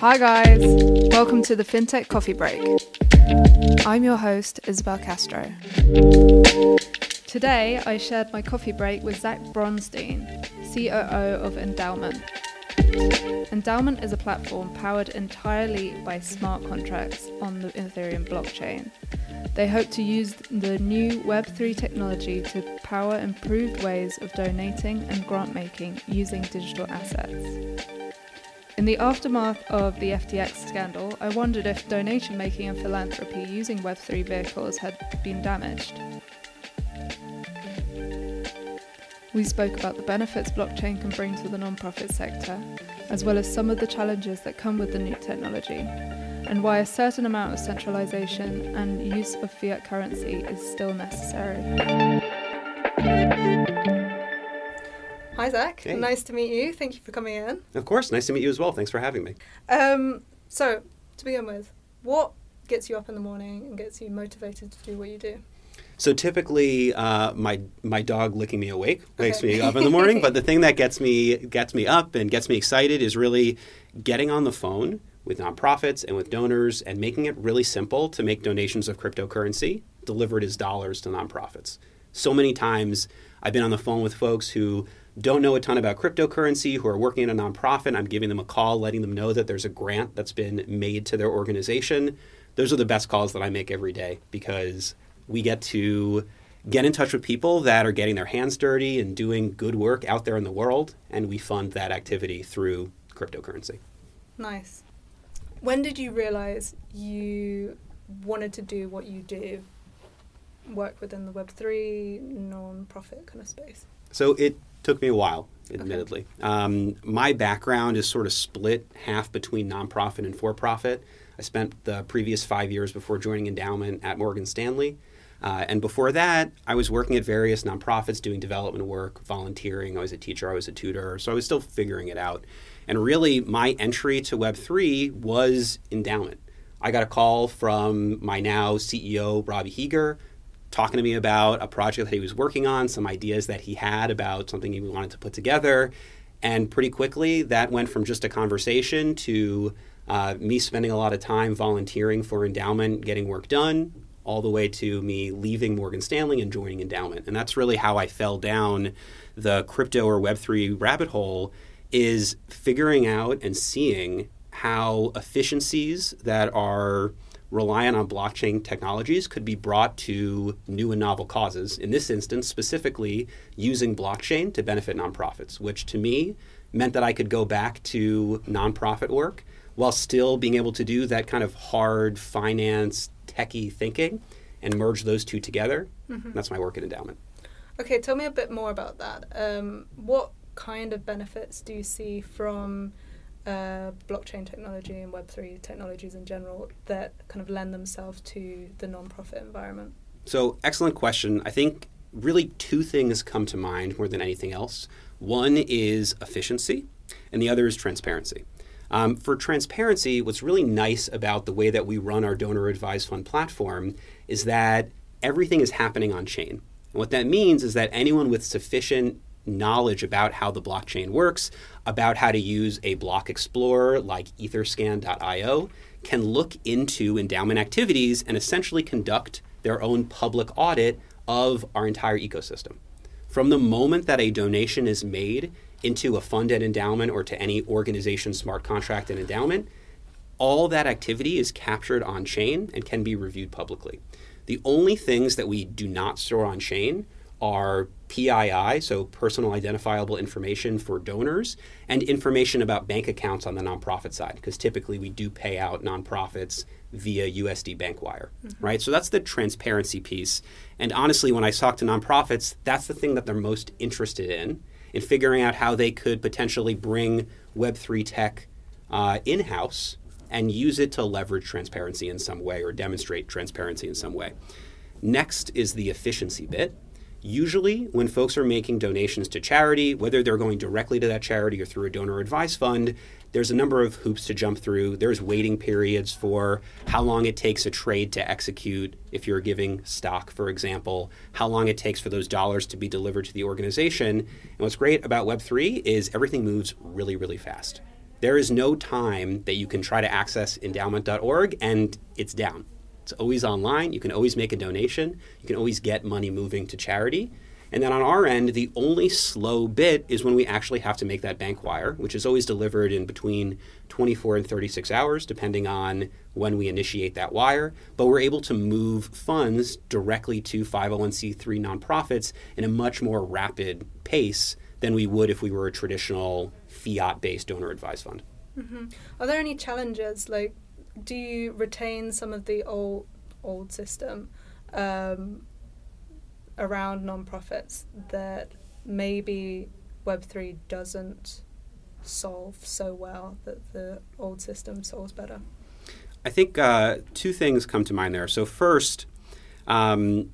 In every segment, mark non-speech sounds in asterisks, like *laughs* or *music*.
Hi, guys. Welcome to the FinTech Coffee Break. I'm your host, Isabel Castro. Today, I shared my coffee break with Zach Bronstein, COO of Endaoment. Endaoment is a platform powered entirely by smart contracts on the Ethereum blockchain. They hope to use the new Web3 technology to power improved ways of donating and grant making using digital assets. In the aftermath of the FTX scandal, I wondered if donation making and philanthropy using Web3 vehicles had been damaged. We spoke about the benefits blockchain can bring to the nonprofit sector, as well as some of the challenges that come with the new technology, and why a certain amount of centralization and use of fiat currency is still necessary. Hi, Zach. Hey. Nice to meet you. Thank you for coming in. Of course, nice to meet you as well. Thanks for having me. Um, so, to begin with, what gets you up in the morning and gets you motivated to do what you do? So typically, uh, my my dog licking me awake wakes Okay. me up in the morning. but the thing that gets me gets me up and gets me excited is really getting on the phone with nonprofits and with donors and making it really simple to make donations of cryptocurrency delivered as dollars to nonprofits. So many times I've been on the phone with folks who don't know a ton about cryptocurrency, who are working in a nonprofit. I'm giving them a call, letting them know that there's a grant that's been made to their organization. Those are the best calls that I make every day because we get to get in touch with people that are getting their hands dirty and doing good work out there in the world, and we fund that activity through cryptocurrency. Nice. When did you realize you wanted to do what you do? Work within the Web3 non-profit kind of space. So it took me a while, admittedly. Um, my background is sort of split half between nonprofit and for profit. I spent the previous five years before joining Endaoment at Morgan Stanley. Uh, and before that, I was working at various nonprofits doing development work, volunteering. I was a teacher, I was a tutor, so I was still figuring it out. And really, my entry to Web3 was Endaoment. I got a call from my now CEO, Robbie Heeger, talking to me about a project that he was working on, some ideas that he had about something he wanted to put together. And pretty quickly, that went from just a conversation to uh, me spending a lot of time volunteering for Endaoment, getting work done, all the way to me leaving Morgan Stanley and joining Endaoment. And that's really how I fell down the crypto or Web3 rabbit hole is figuring out and seeing how efficiencies that are reliant on blockchain technologies could be brought to new and novel causes. In this instance, specifically using blockchain to benefit nonprofits, which to me meant that I could go back to nonprofit work while still being able to do that kind of hard finance, techie thinking and merge those two together. That's my work at Endaoment. Okay, tell me a bit more about that. Um, what kind of benefits do you see from uh, blockchain technology and Web3 technologies in general that kind of lend themselves to the non-profit environment? So, excellent question. I think really two things come to mind more than anything else. One is efficiency, and the other is transparency. Um, for transparency, what's really nice about the way that we run our donor advised fund platform is that everything is happening on chain. And what that means is that anyone with sufficient knowledge about how the blockchain works, about how to use a block explorer like etherscan.io, can look into Endaoment activities and essentially conduct their own public audit of our entire ecosystem. From the moment that a donation is made into a fund and Endaoment or to any organization smart contract and Endaoment, all that activity is captured on chain and can be reviewed publicly. The only things that we do not store on chain are PII, so personal identifiable information for donors, and information about bank accounts on the nonprofit side, because typically we do pay out nonprofits via USD bank wire, right? So that's the transparency piece. And honestly, when I talk to nonprofits, that's the thing that they're most interested in, in figuring out how they could potentially bring Web3 tech uh, in house and use it to leverage transparency in some way or demonstrate transparency in some way. Next is the efficiency bit. Usually, when folks are making donations to charity, whether they're going directly to that charity or through a donor advised fund, there's a number of hoops to jump through. There's waiting periods for how long it takes a trade to execute if you're giving stock, for example, how long it takes for those dollars to be delivered to the organization. And what's great about Web3 is everything moves really, really fast. There is no time that you can try to access endaoment.org and it's down. It's always online. You can always make a donation. You can always get money moving to charity. And then on our end, the only slow bit is when we actually have to make that bank wire, which is always delivered in between 24 and 36 hours, depending on when we initiate that wire. But we're able to move funds directly to 501c3 nonprofits in a much more rapid pace than we would if we were a traditional fiat based donor advised fund. Mm-hmm. Are there any challenges? Like, do you retain some of the old old system? Um, around nonprofits that maybe Web3 doesn't solve so well that the old system solves better? I think uh, two things come to mind there. So, first, um,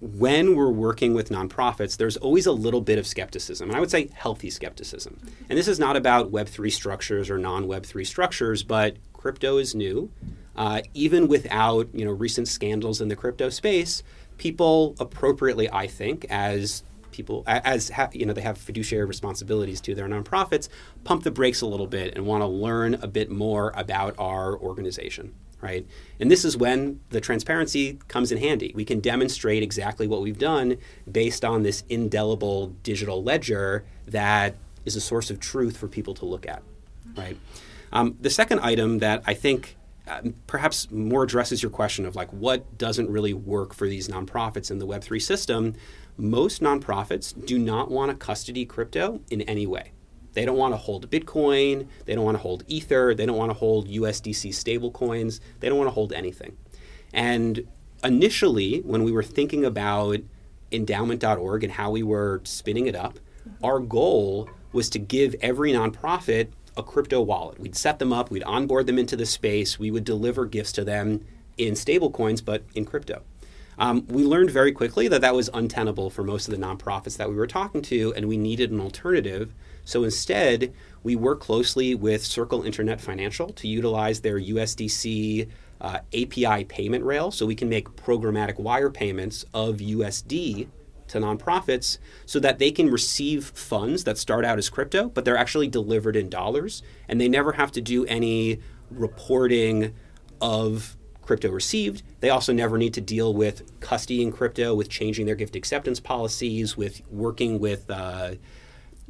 when we're working with nonprofits, there's always a little bit of skepticism, and I would say healthy skepticism. And this is not about Web3 structures or non Web3 structures, but crypto is new. Uh, even without you know recent scandals in the crypto space, people appropriately, I think, as people as ha, you know they have fiduciary responsibilities to their nonprofits, pump the brakes a little bit and want to learn a bit more about our organization, right? And this is when the transparency comes in handy. We can demonstrate exactly what we've done based on this indelible digital ledger that is a source of truth for people to look at, right? Um, the second item that I think uh, perhaps more addresses your question of like what doesn't really work for these nonprofits in the Web3 system. Most nonprofits do not want to custody crypto in any way. They don't want to hold Bitcoin. They don't want to hold Ether. They don't want to hold USDC stablecoins. They don't want to hold anything. And initially, when we were thinking about endaoment.org and how we were spinning it up, our goal was to give every nonprofit a crypto wallet. We'd set them up, we'd onboard them into the space, we would deliver gifts to them in stablecoins, but in crypto. Um, we learned very quickly that that was untenable for most of the nonprofits that we were talking to, and we needed an alternative. So instead, we worked closely with Circle Internet Financial to utilize their USDC uh, API payment rail so we can make programmatic wire payments of USD to nonprofits so that they can receive funds that start out as crypto, but they're actually delivered in dollars, and they never have to do any reporting of crypto received. They also never need to deal with custodying crypto, with changing their gift acceptance policies, with working with. Uh,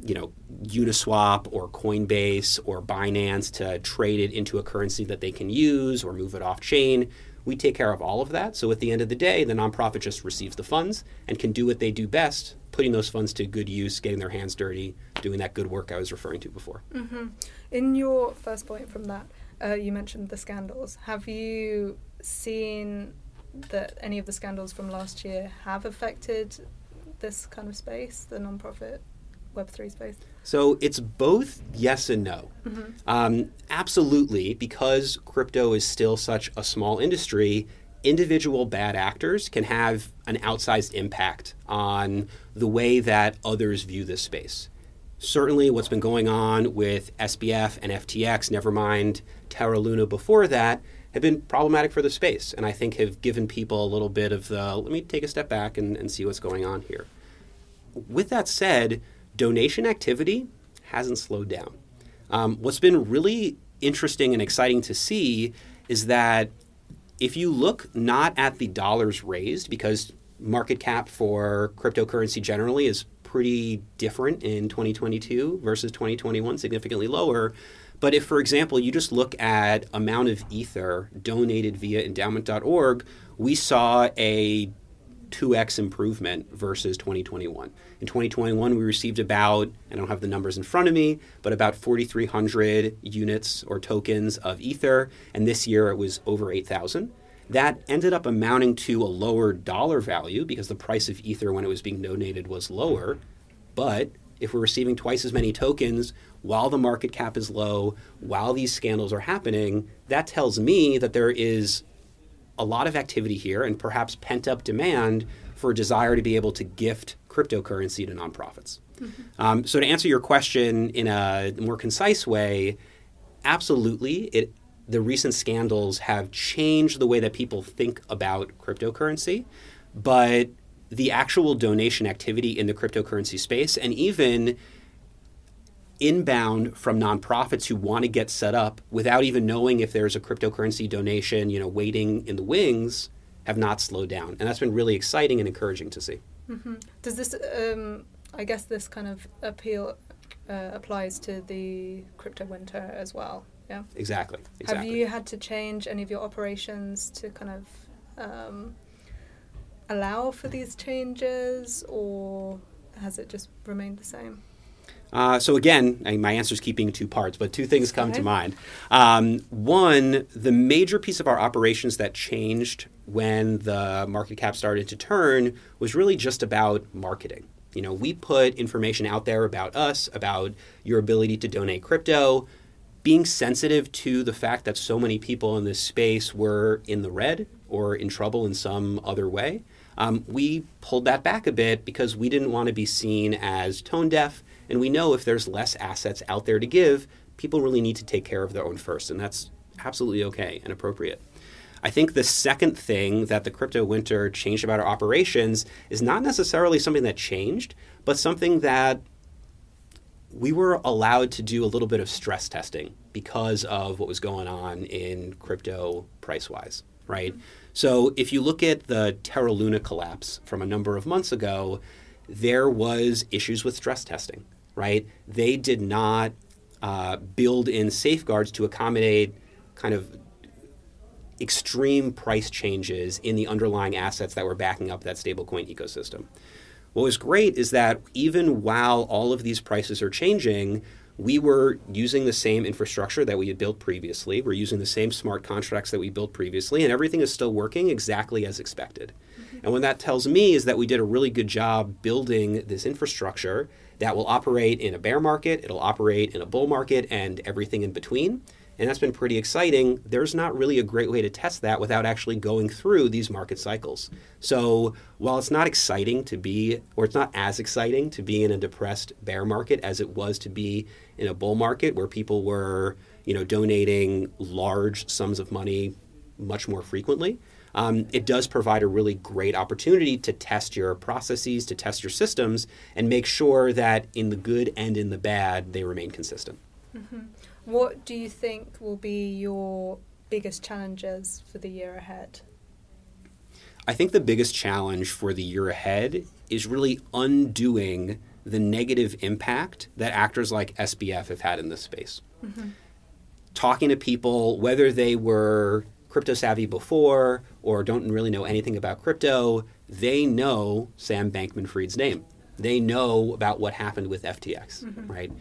you know, Uniswap or Coinbase or Binance to trade it into a currency that they can use or move it off chain. We take care of all of that. So at the end of the day, the nonprofit just receives the funds and can do what they do best, putting those funds to good use, getting their hands dirty, doing that good work I was referring to before. Mm-hmm. In your first point from that, uh, you mentioned the scandals. Have you seen that any of the scandals from last year have affected this kind of space, the nonprofit Web3 space? So it's both yes and no. Mm-hmm. Um, absolutely, because crypto is still such a small industry, individual bad actors can have an outsized impact on the way that others view this space. Certainly, what's been going on with SBF and FTX, never mind Terra Luna before that, have been problematic for the space, and I think have given people a little bit of the let me take a step back and, and see what's going on here. With that said, donation activity hasn't slowed down. Um, what's been really interesting and exciting to see is that if you look not at the dollars raised, because market cap for cryptocurrency generally is pretty different in 2022 versus 2021, significantly lower. But if, for example, you just look at amount of ether donated via endaoment.org, we saw a 2x improvement versus 2021. In 2021, we received about, I don't have the numbers in front of me, but about 4,300 units or tokens of Ether, and this year it was over 8,000. That ended up amounting to a lower dollar value because the price of Ether when it was being donated was lower. But if we're receiving twice as many tokens while the market cap is low, while these scandals are happening, that tells me that there is a lot of activity here and perhaps pent up demand for a desire to be able to gift cryptocurrency to nonprofits. Mm-hmm. Um, so, to answer your question in a more concise way, absolutely, it, the recent scandals have changed the way that people think about cryptocurrency, but the actual donation activity in the cryptocurrency space and even inbound from nonprofits who want to get set up without even knowing if there's a cryptocurrency donation, you know, waiting in the wings, have not slowed down, and that's been really exciting and encouraging to see. Mm-hmm. Does this? Um, I guess this kind of appeal uh, applies to the crypto winter as well. Yeah. Exactly. exactly. Have you had to change any of your operations to kind of um, allow for these changes, or has it just remained the same? Uh, so again, I my answer is keeping two parts, but two things come okay. to mind. Um, one, the major piece of our operations that changed when the market cap started to turn was really just about marketing. You know, we put information out there about us, about your ability to donate crypto, being sensitive to the fact that so many people in this space were in the red or in trouble in some other way. Um, we pulled that back a bit because we didn't want to be seen as tone deaf. And we know if there's less assets out there to give, people really need to take care of their own first. And that's absolutely okay and appropriate. I think the second thing that the crypto winter changed about our operations is not necessarily something that changed, but something that we were allowed to do a little bit of stress testing because of what was going on in crypto price wise, right? So if you look at the Terra Luna collapse from a number of months ago, there was issues with stress testing, right? They did not uh, build in safeguards to accommodate kind of extreme price changes in the underlying assets that were backing up that stablecoin ecosystem. What was great is that even while all of these prices are changing, we were using the same infrastructure that we had built previously. We're using the same smart contracts that we built previously, and everything is still working exactly as expected. Mm-hmm. And what that tells me is that we did a really good job building this infrastructure that will operate in a bear market, it'll operate in a bull market, and everything in between and that's been pretty exciting. There's not really a great way to test that without actually going through these market cycles. So while it's not exciting to be, or it's not as exciting to be in a depressed bear market as it was to be in a bull market where people were, you know, donating large sums of money much more frequently. Um, it does provide a really great opportunity to test your processes, to test your systems, and make sure that in the good and in the bad, they remain consistent. Mm-hmm. What do you think will be your biggest challenges for the year ahead? I think the biggest challenge for the year ahead is really undoing the negative impact that actors like SBF have had in this space. Mm-hmm. Talking to people, whether they were crypto savvy before or don't really know anything about crypto, they know Sam Bankman Fried's name. They know about what happened with FTX, mm-hmm. right?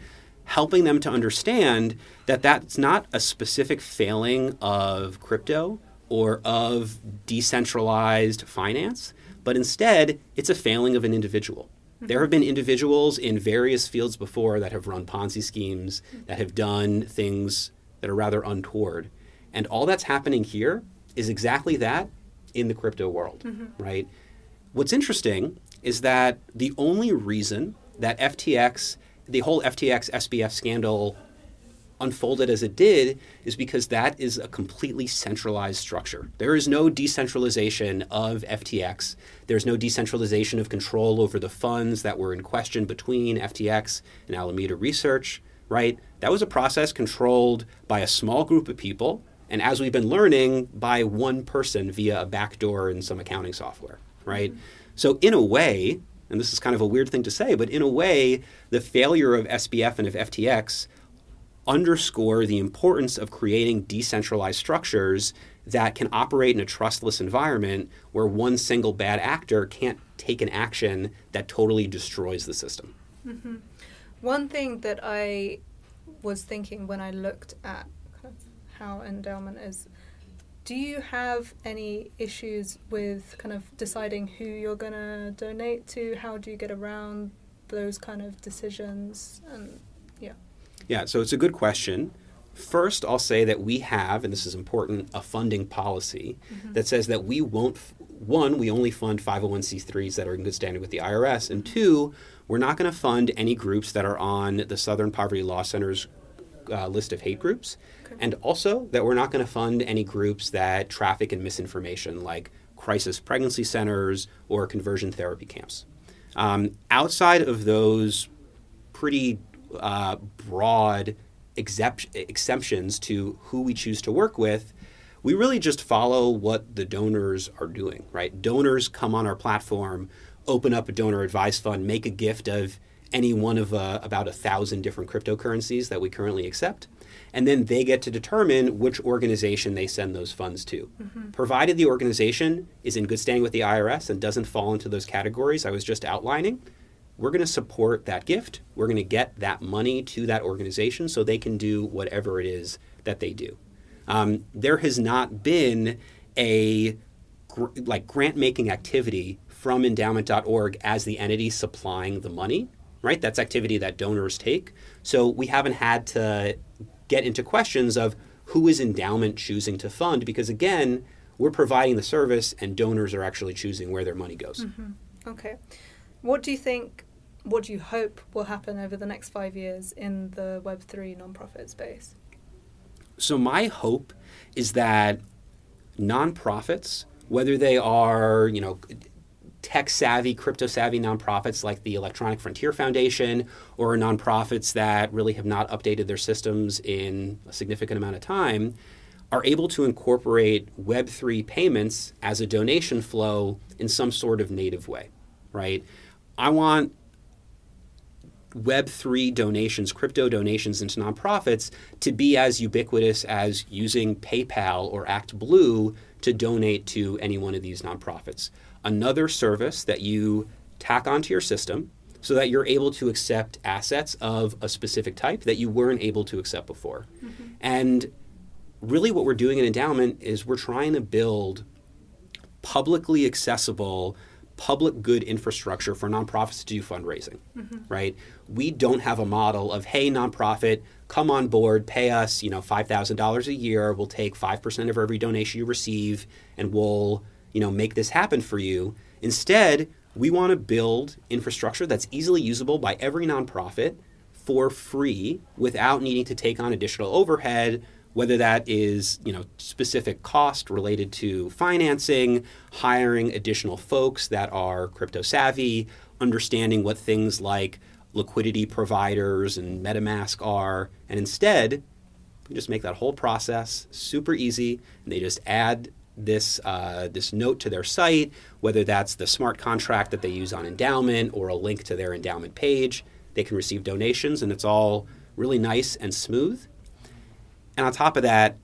helping them to understand that that's not a specific failing of crypto or of decentralized finance, but instead it's a failing of an individual. Mm-hmm. There have been individuals in various fields before that have run Ponzi schemes, that have done things that are rather untoward. And all that's happening here is exactly that in the crypto world, mm-hmm. right? What's interesting is that the only reason that FTX the whole FTX SBF scandal unfolded as it did is because that is a completely centralized structure. There is no decentralization of FTX. There's no decentralization of control over the funds that were in question between FTX and Alameda Research, right? That was a process controlled by a small group of people, and as we've been learning, by one person via a backdoor in some accounting software, right? Mm-hmm. So, in a way, and this is kind of a weird thing to say, but in a way, the failure of SBF and of FTX underscore the importance of creating decentralized structures that can operate in a trustless environment where one single bad actor can't take an action that totally destroys the system. Mm-hmm. One thing that I was thinking when I looked at how Endaoment is do you have any issues with kind of deciding who you're going to donate to? How do you get around those kind of decisions? And yeah. Yeah, so it's a good question. First, I'll say that we have, and this is important, a funding policy mm-hmm. that says that we won't, one, we only fund 501c3s that are in good standing with the IRS, and two, we're not going to fund any groups that are on the Southern Poverty Law Center's uh, list of hate groups. And also that we're not going to fund any groups that traffic in misinformation, like crisis pregnancy centers or conversion therapy camps. Um, outside of those pretty uh, broad exempt- exemptions to who we choose to work with, we really just follow what the donors are doing, right? Donors come on our platform, open up a donor advised fund, make a gift of any one of uh, about a thousand different cryptocurrencies that we currently accept. And then they get to determine which organization they send those funds to. Mm-hmm. Provided the organization is in good standing with the IRS and doesn't fall into those categories I was just outlining, we're going to support that gift. We're going to get that money to that organization so they can do whatever it is that they do. Um, there has not been a gr- like grant making activity from endaoment.org as the entity supplying the money, right? That's activity that donors take. So we haven't had to get into questions of who is Endaoment choosing to fund because again, we're providing the service and donors are actually choosing where their money goes. Mm-hmm. Okay. What do you think what do you hope will happen over the next 5 years in the web3 nonprofit space? So my hope is that nonprofits whether they are, you know, tech savvy, crypto savvy nonprofits like the Electronic Frontier Foundation or nonprofits that really have not updated their systems in a significant amount of time are able to incorporate Web3 payments as a donation flow in some sort of native way, right? I want Web3 donations, crypto donations into nonprofits to be as ubiquitous as using PayPal or ActBlue to donate to any one of these nonprofits another service that you tack onto your system so that you're able to accept assets of a specific type that you weren't able to accept before. Mm-hmm. And really, what we're doing in Endaoment is we're trying to build publicly accessible public good infrastructure for nonprofits to do fundraising, mm-hmm. right? We don't have a model of, hey, nonprofit, come on board, pay us, you know, $5,000 a year. We'll take 5% of every donation you receive and we'll you know, make this happen for you. Instead, we want to build infrastructure that's easily usable by every nonprofit for free without needing to take on additional overhead whether that is you know specific cost related to financing hiring additional folks that are crypto savvy understanding what things like liquidity providers and metamask are and instead we just make that whole process super easy and they just add this uh, this note to their site, whether that's the smart contract that they use on Endaoment or a link to their Endaoment page. They can receive donations, and it's all really nice and smooth. And on top of that,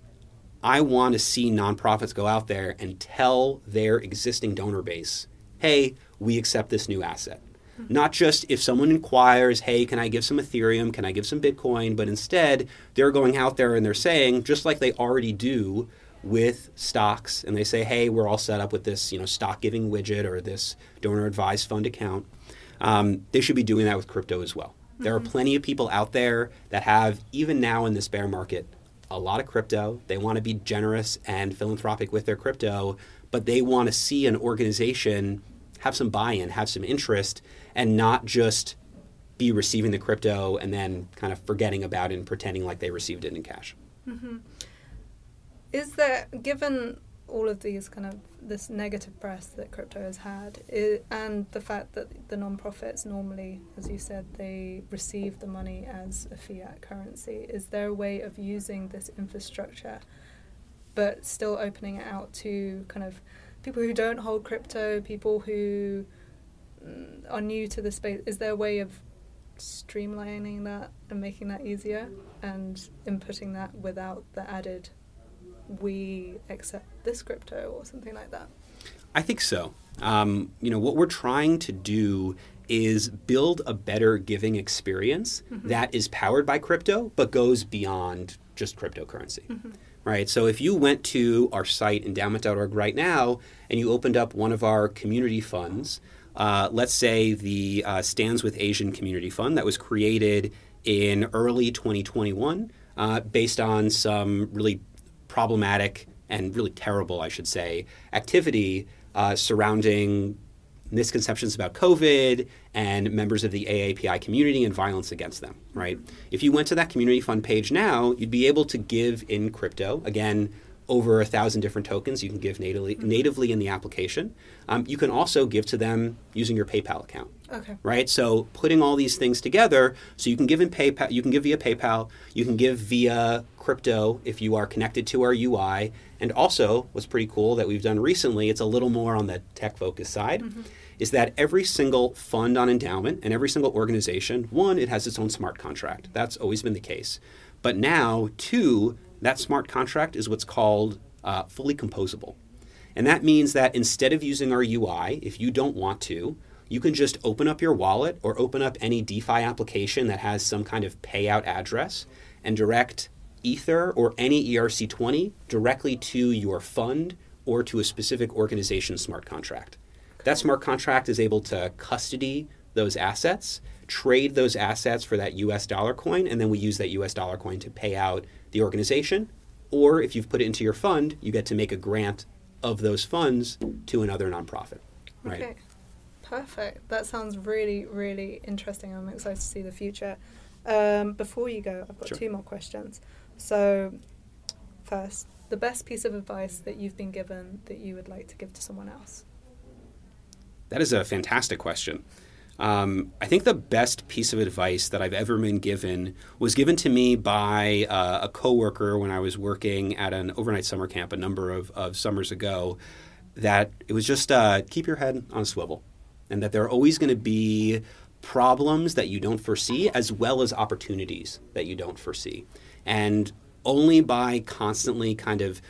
I want to see nonprofits go out there and tell their existing donor base, "Hey, we accept this new asset." Mm-hmm. Not just if someone inquires, hey, can I give some Ethereum? Can I give some Bitcoin? But instead, they're going out there and they're saying, just like they already do with stocks and they say, hey, we're all set up with this, you know, stock giving widget or this donor advised fund account, um, they should be doing that with crypto as well. Mm-hmm. There are mm-hmm. plenty of people out there that have, even now in this bear market, a lot of crypto. They want to be generous and philanthropic with their crypto, but they want to see an organization have some buy in, have some interest, and not just be receiving the crypto and then kind of forgetting about it and pretending like they received it in cash. Mm-hmm. Is there, given all of these kind of this negative press that crypto has had, and the fact that the non-profits normally, as you said, they receive the money as a fiat currency, is there a way of using this infrastructure, but still opening it out to kind of people who don't hold crypto, people who mm, are new to the space? Is there a way of streamlining that and making that easier and inputting that without the added we accept this crypto or something like that? I think so. Um, you know, what we're trying to do is build a better giving experience mm-hmm. that is powered by crypto but goes beyond just cryptocurrency. Mm-hmm. Right? So if you went to our site endaoment.org right now and you opened up one of our community funds, uh, let's say the uh, Stands with Asian Community Fund that was created in early 2021 uh, based on some really problematic and really terrible, I should say, activity uh, surrounding misconceptions about COVID and members of the AAPI community and violence against them, right? If you went to that community fund page now, you'd be able to give in crypto, again, over a thousand different tokens you can give natively, natively in the application. Um, you can also give to them using your PayPal account. Okay. Right, so putting all these things together, so you can give in PayPal, you can give via PayPal, you can give via crypto if you are connected to our UI, and also what's pretty cool that we've done recently, it's a little more on the tech focus side, is that every single fund on Endaoment and every single organization, one, it has its own smart contract. That's always been the case, but now two, that smart contract is what's called uh, fully composable. And that means that instead of using our UI, if you don't want to, you can just open up your wallet or open up any DeFi application that has some kind of payout address and direct Ether or any ERC20 directly to your fund or to a specific organization's smart contract. That smart contract is able to custody those assets, trade those assets for that US dollar coin, and then we use that US dollar coin to pay out the organization. Or if you've put it into your fund, you get to make a grant of those funds to another nonprofit. Right? Okay. Perfect. That sounds really, really interesting. I'm excited to see the future. Um, before you go, I've got Sure. two more questions. So, first, the best piece of advice that you've been given that you would like to give to someone else? That is a fantastic question. Um, I think the best piece of advice that I've ever been given was given to me by uh, a coworker when I was working at an overnight summer camp a number of, of summers ago. That it was just uh, keep your head on a swivel, and that there are always going to be problems that you don't foresee as well as opportunities that you don't foresee. And only by constantly kind of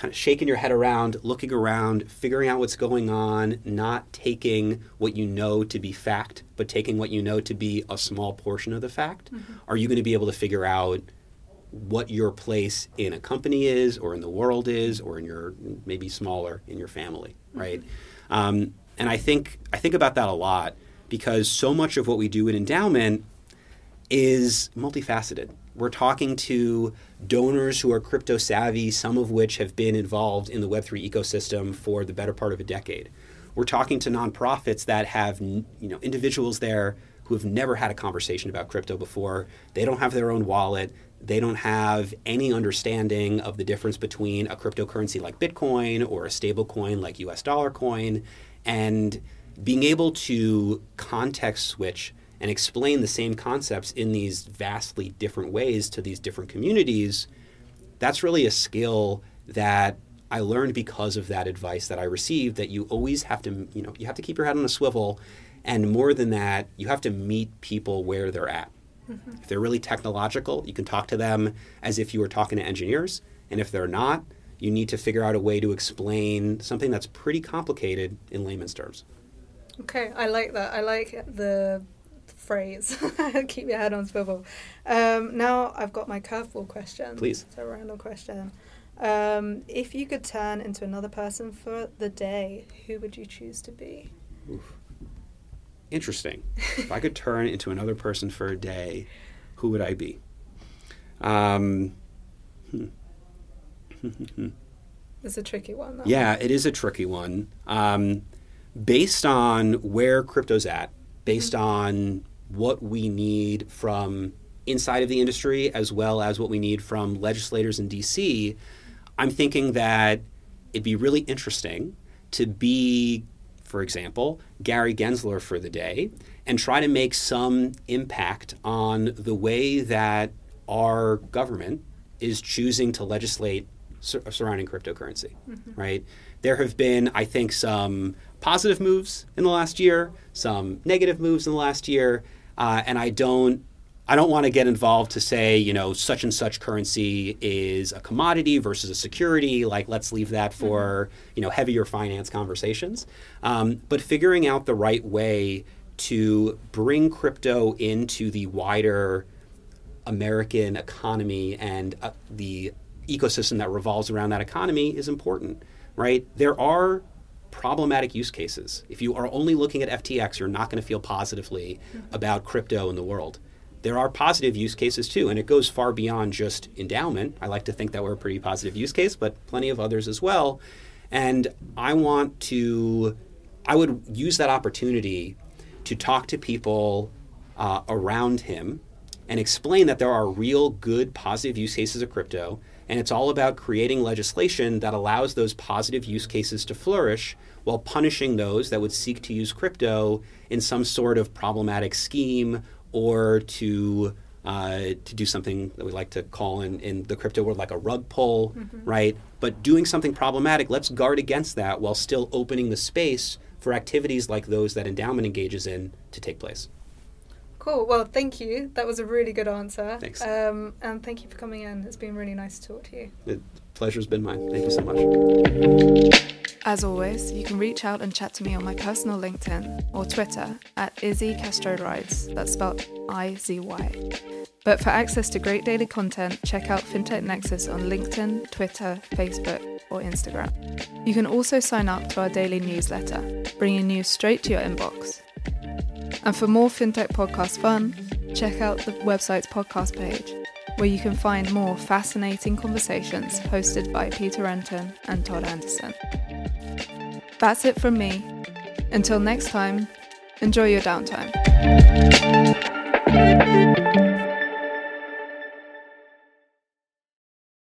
kind of shaking your head around, looking around, figuring out what's going on, not taking what you know to be fact, but taking what you know to be a small portion of the fact, are you going to be able to figure out what your place in a company is, or in the world is, or in your maybe smaller in your family, right? Um, and I think I think about that a lot because so much of what we do in Endaoment is multifaceted. We're talking to donors who are crypto savvy, some of which have been involved in the Web3 ecosystem for the better part of a decade. We're talking to nonprofits that have you know individuals there who have never had a conversation about crypto before. They don't have their own wallet. They don't have any understanding of the difference between a cryptocurrency like Bitcoin or a stable coin like US dollar coin. And being able to context switch and explain the same concepts in these vastly different ways to these different communities, that's really a skill that I learned because of that advice that I received that you always have to, you know, you have to keep your head on a swivel and more than that, you have to meet people where they're at. Mm-hmm. If they're really technological, you can talk to them as if you were talking to engineers, and if they're not, you need to figure out a way to explain something that's pretty complicated in layman's terms. Okay, I like that. I like the phrase. *laughs* Keep your head on swivel. Um, now I've got my curveball question. Please. It's a random question. Um, if you could turn into another person for the day, who would you choose to be? Interesting. if I could turn into another person for a day, who would I be? Um, *laughs* It's a tricky one. That yeah, it is a tricky one. Um, based on where crypto's at, based mm-hmm. on what we need from inside of the industry as well as what we need from legislators in DC, I'm thinking that it'd be really interesting to be, for example, Gary Gensler for the day and try to make some impact on the way that our government is choosing to legislate sur- surrounding cryptocurrency, mm-hmm. right? There have been, I think, some positive moves in the last year, some negative moves in the last year, uh, and I don't. I don't want to get involved to say, you know, such and such currency is a commodity versus a security. Like, let's leave that for, you know, heavier finance conversations. Um, but figuring out the right way to bring crypto into the wider American economy and uh, the ecosystem that revolves around that economy is important, right? There are problematic use cases. If you are only looking at FTX, you're not going to feel positively about crypto in the world. There are positive use cases too, and it goes far beyond just Endaoment. I like to think that we're a pretty positive use case, but plenty of others as well. And I want to, I would use that opportunity to talk to people uh, around him and explain that there are real good positive use cases of crypto And it's all about creating legislation that allows those positive use cases to flourish while punishing those that would seek to use crypto in some sort of problematic scheme or to uh, to do something that we like to call in, in the crypto world like a rug pull, right? But doing something problematic, let's guard against that while still opening the space for activities like those that Endaoment engages in to take place. Cool. Well, thank you. That was a really good answer. Thanks. Um, and thank you for coming in. It's been really nice to talk to you. The pleasure's been mine. Thank you so much. As always, you can reach out and chat to me on my personal LinkedIn or Twitter at Izzy Castro Rides. That's spelled I Z Y. But for access to great daily content, check out FinTech Nexus on LinkedIn, Twitter, Facebook, or Instagram. You can also sign up to our daily newsletter, bringing news straight to your inbox. And for more FinTech podcast fun, check out the website's podcast page, where you can find more fascinating conversations hosted by Peter Renton and Todd Anderson. That's it from me. Until next time, enjoy your downtime.